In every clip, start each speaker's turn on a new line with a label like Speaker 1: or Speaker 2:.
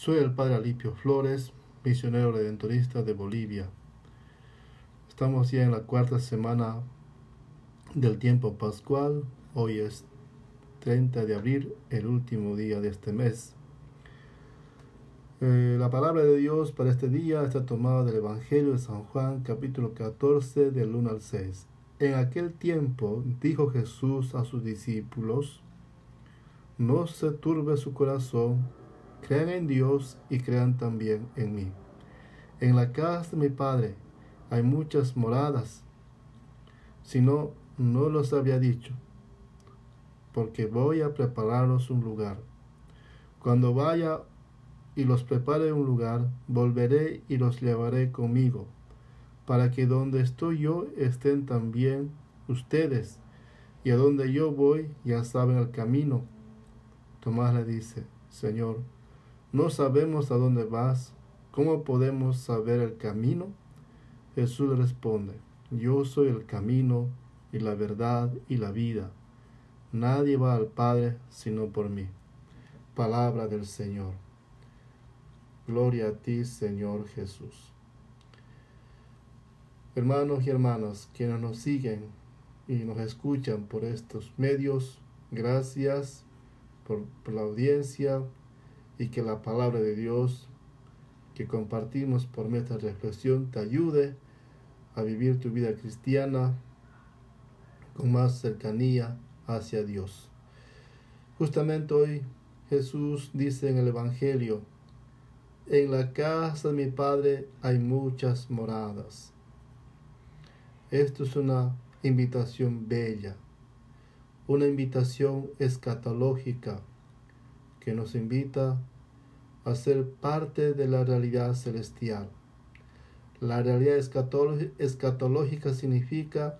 Speaker 1: Soy el Padre Alipio Flores, misionero redentorista de Bolivia. Estamos ya en la cuarta semana del tiempo pascual. Hoy es 30 de abril, el último día de este mes. Eh, la palabra de Dios para este día está tomada del Evangelio de San Juan, capítulo 14, del 1 al 6. En aquel tiempo dijo Jesús a sus discípulos, no se turbe su corazón, crean en Dios y crean también en mí. En la casa de mi Padre hay muchas moradas, si no, no los había dicho, porque voy a prepararos un lugar. Cuando vaya y los prepare un lugar, volveré y los llevaré conmigo para que donde estoy yo estén también ustedes, y a donde yo voy ya saben el camino. Tomás le dice, Señor, no sabemos a dónde vas, ¿cómo podemos saber el camino? Jesús responde, yo soy el camino y la verdad y la vida. Nadie va al Padre sino por mí. Palabra del Señor. Gloria a ti, Señor Jesús. Hermanos y hermanas, quienes nos siguen y nos escuchan por estos medios, gracias por, la audiencia y que la palabra de Dios que compartimos por nuestra reflexión te ayude a vivir tu vida cristiana con más cercanía hacia Dios. Justamente hoy Jesús dice en el Evangelio, en la casa de mi Padre hay muchas moradas. Esto es una invitación bella, una invitación escatológica que nos invita a ser parte de la realidad celestial. La realidad escatológica significa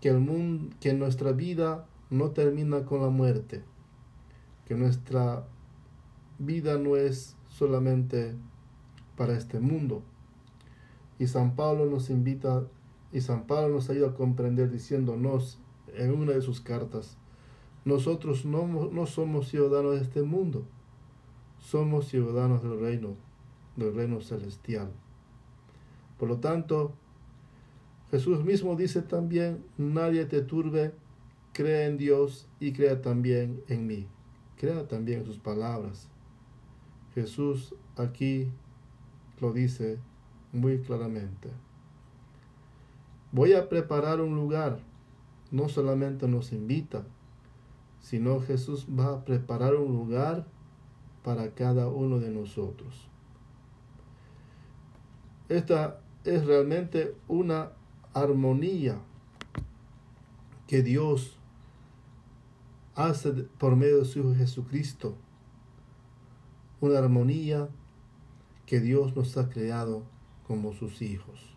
Speaker 1: que, el mundo, que nuestra vida no termina con la muerte, que nuestra vida no es solamente para este mundo. Y San Pablo nos invita y San Pablo nos ayuda a comprender diciéndonos en una de sus cartas, nosotros no, no somos ciudadanos de este mundo, somos ciudadanos del reino, del reino celestial. Por lo tanto, Jesús mismo dice también, nadie te turbe, cree en Dios y crea también en mí. Crea también en sus palabras. Jesús aquí lo dice muy claramente. Voy a preparar un lugar. No solamente nos invita, sino Jesús va a preparar un lugar para cada uno de nosotros. Esta es realmente una armonía que Dios hace por medio de su Hijo Jesucristo. Una armonía que Dios nos ha creado como sus hijos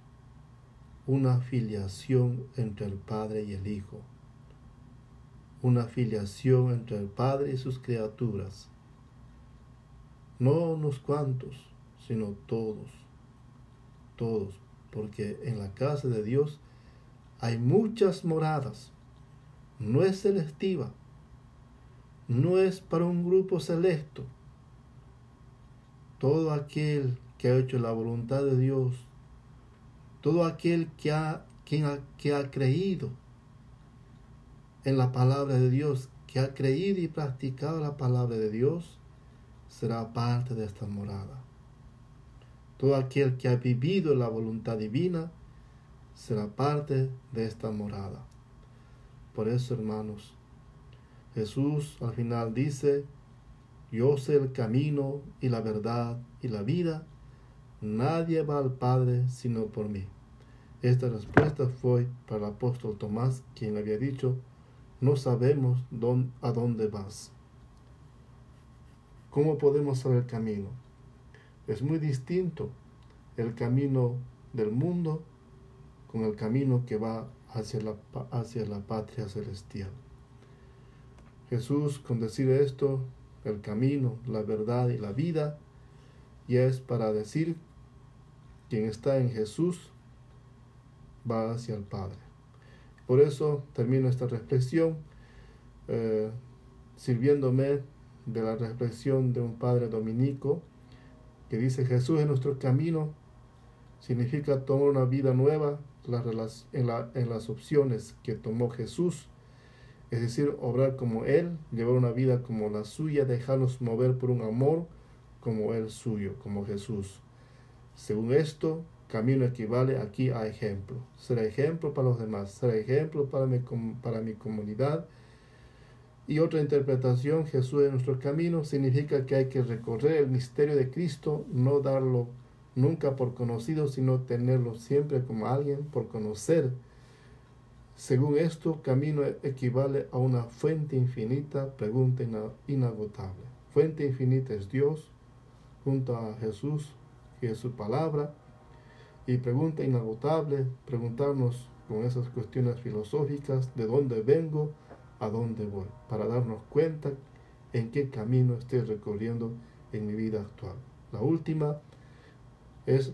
Speaker 1: una filiación entre el Padre y el Hijo, una filiación entre el Padre y sus criaturas, no unos cuantos, sino todos, todos, porque en la casa de Dios hay muchas moradas, no es selectiva, no es para un grupo selecto. Todo aquel que ha hecho la voluntad de Dios todo aquel que ha, que ha creído en la palabra de Dios, que ha creído y practicado la palabra de Dios, será parte de esta morada. Todo aquel que ha vivido la voluntad divina será parte de esta morada. Por eso, hermanos, Jesús al final dice, yo soy el camino y la verdad y la vida. Nadie va al Padre sino por mí. Esta respuesta fue para el apóstol Tomás, quien había dicho, no sabemos a dónde vas. ¿Cómo podemos saber el camino? Es muy distinto el camino del mundo con el camino que va hacia la, hacia la patria celestial. Jesús, con decir esto, el camino, la verdad y la vida, ya es para decir quien está en Jesús va hacia el Padre. Por eso termino esta reflexión eh, sirviéndome de la reflexión de un padre dominico que dice Jesús en nuestro camino, significa tomar una vida nueva en, en las opciones que tomó Jesús, es decir, obrar como Él, llevar una vida como la suya, dejarnos mover por un amor como el suyo, como Jesús. Según esto, camino equivale aquí a ejemplo. Ser ejemplo para los demás, ser ejemplo para mi, para mi comunidad. Y otra interpretación, Jesús en nuestro camino, significa que hay que recorrer el misterio de Cristo, no darlo nunca por conocido, sino tenerlo siempre como alguien por conocer. Según esto, camino equivale a una fuente infinita, pregunta inagotable. Fuente infinita es Dios, junto a Jesús, que es su palabra, y pregunta inagotable, preguntarnos con esas cuestiones filosóficas de dónde vengo, a dónde voy, para darnos cuenta en qué camino estoy recorriendo en mi vida actual. La última es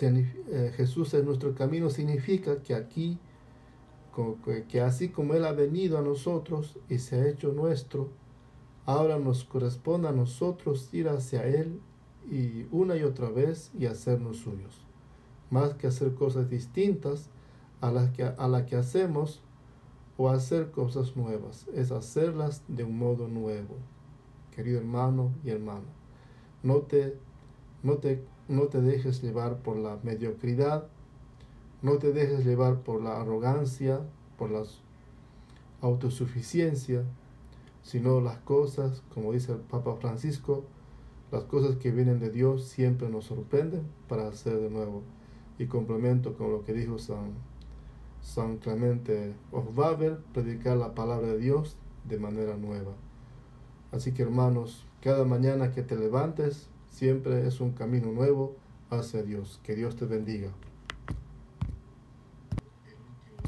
Speaker 1: eh, Jesús en nuestro camino significa que aquí, que así como Él ha venido a nosotros y se ha hecho nuestro, ahora nos corresponde a nosotros ir hacia Él y una y otra vez y hacernos suyos. Más que hacer cosas distintas a las que, a la que hacemos o hacer cosas nuevas, es hacerlas de un modo nuevo. Querido hermano y hermana, no te, no te, no te dejes llevar por la mediocridad, no te dejes llevar por la arrogancia, por la autosuficiencia, sino las cosas, como dice el Papa Francisco, las cosas que vienen de Dios siempre nos sorprenden para hacer de nuevo. Y complemento con lo que dijo San, San Clemente Osvaber, predicar la palabra de Dios de manera nueva. Así que hermanos, cada mañana que te levantes, siempre es un camino nuevo hacia Dios. Que Dios te bendiga.